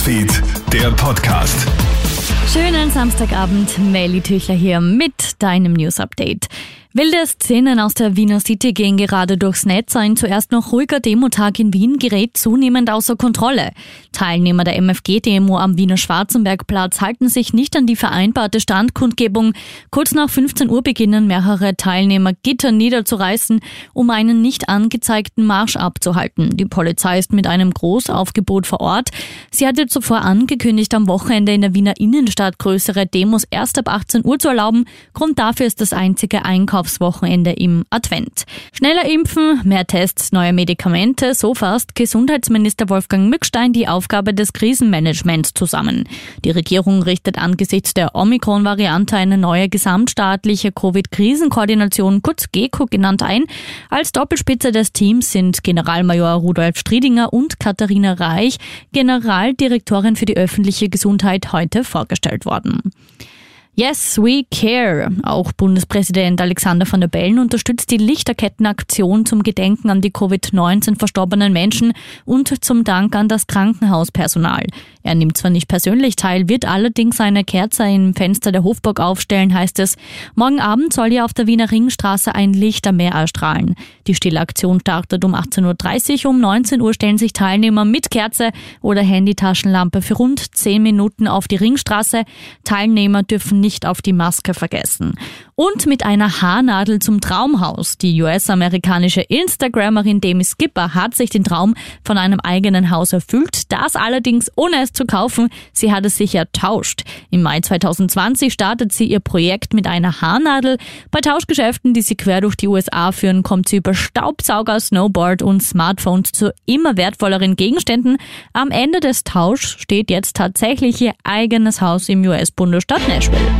Newsfeed, der Podcast. Schönen Samstagabend, Melly Tüchler hier mit deinem News Update. Wilde Szenen aus der Wiener City gehen gerade durchs Netz. Ein zuerst noch ruhiger Demotag in Wien gerät zunehmend außer Kontrolle. Teilnehmer der MFG-Demo am Wiener Schwarzenbergplatz halten sich nicht an die vereinbarte Standkundgebung. Kurz nach 15 Uhr beginnen mehrere Teilnehmer Gitter niederzureißen, um einen nicht angezeigten Marsch abzuhalten. Die Polizei ist mit einem Großaufgebot vor Ort. Sie hatte zuvor angekündigt, am Wochenende in der Wiener Innenstadt größere Demos erst ab 18 Uhr zu erlauben. Grund dafür ist das einzige Einkauf Einkaufswochenende im Advent. Schneller impfen, mehr Tests, neue Medikamente, so fasst Gesundheitsminister Wolfgang Mückstein die Aufgabe des Krisenmanagements zusammen. Die Regierung richtet angesichts der Omikron-Variante eine neue gesamtstaatliche Covid-Krisenkoordination, kurz GECO genannt, ein. Als Doppelspitze des Teams sind Generalmajor Rudolf Striedinger und Katharina Reich, Generaldirektorin für die öffentliche Gesundheit, heute vorgestellt worden. Yes, we care. Auch Bundespräsident Alexander van der Bellen unterstützt die Lichterkettenaktion zum Gedenken an die Covid-19 verstorbenen Menschen und zum Dank an das Krankenhauspersonal. Er nimmt zwar nicht persönlich teil, wird allerdings eine Kerze im Fenster der Hofburg aufstellen, heißt es. Morgen Abend soll hier auf der Wiener Ringstraße ein Lichtermeer erstrahlen. Die Stillaktion startet um 18.30 Uhr. Um 19 Uhr stellen sich Teilnehmer mit Kerze oder Handytaschenlampe für rund 10 Minuten auf die Ringstraße. Teilnehmer dürfen nicht auf die Maske vergessen. Und mit einer Haarnadel zum Traumhaus. Die US-amerikanische Instagrammerin Demi Skipper hat sich den Traum von einem eigenen Haus erfüllt. Das allerdings ohne es zu kaufen. Sie hat es sich ertauscht. Im Mai 2020 startet sie ihr Projekt mit einer Haarnadel. Bei Tauschgeschäften, die sie quer durch die USA führen, kommt sie über Staubsauger, Snowboard und Smartphones zu immer wertvolleren Gegenständen. Am Ende des Tauschs steht jetzt tatsächlich ihr eigenes Haus im US-Bundesstaat Nashville.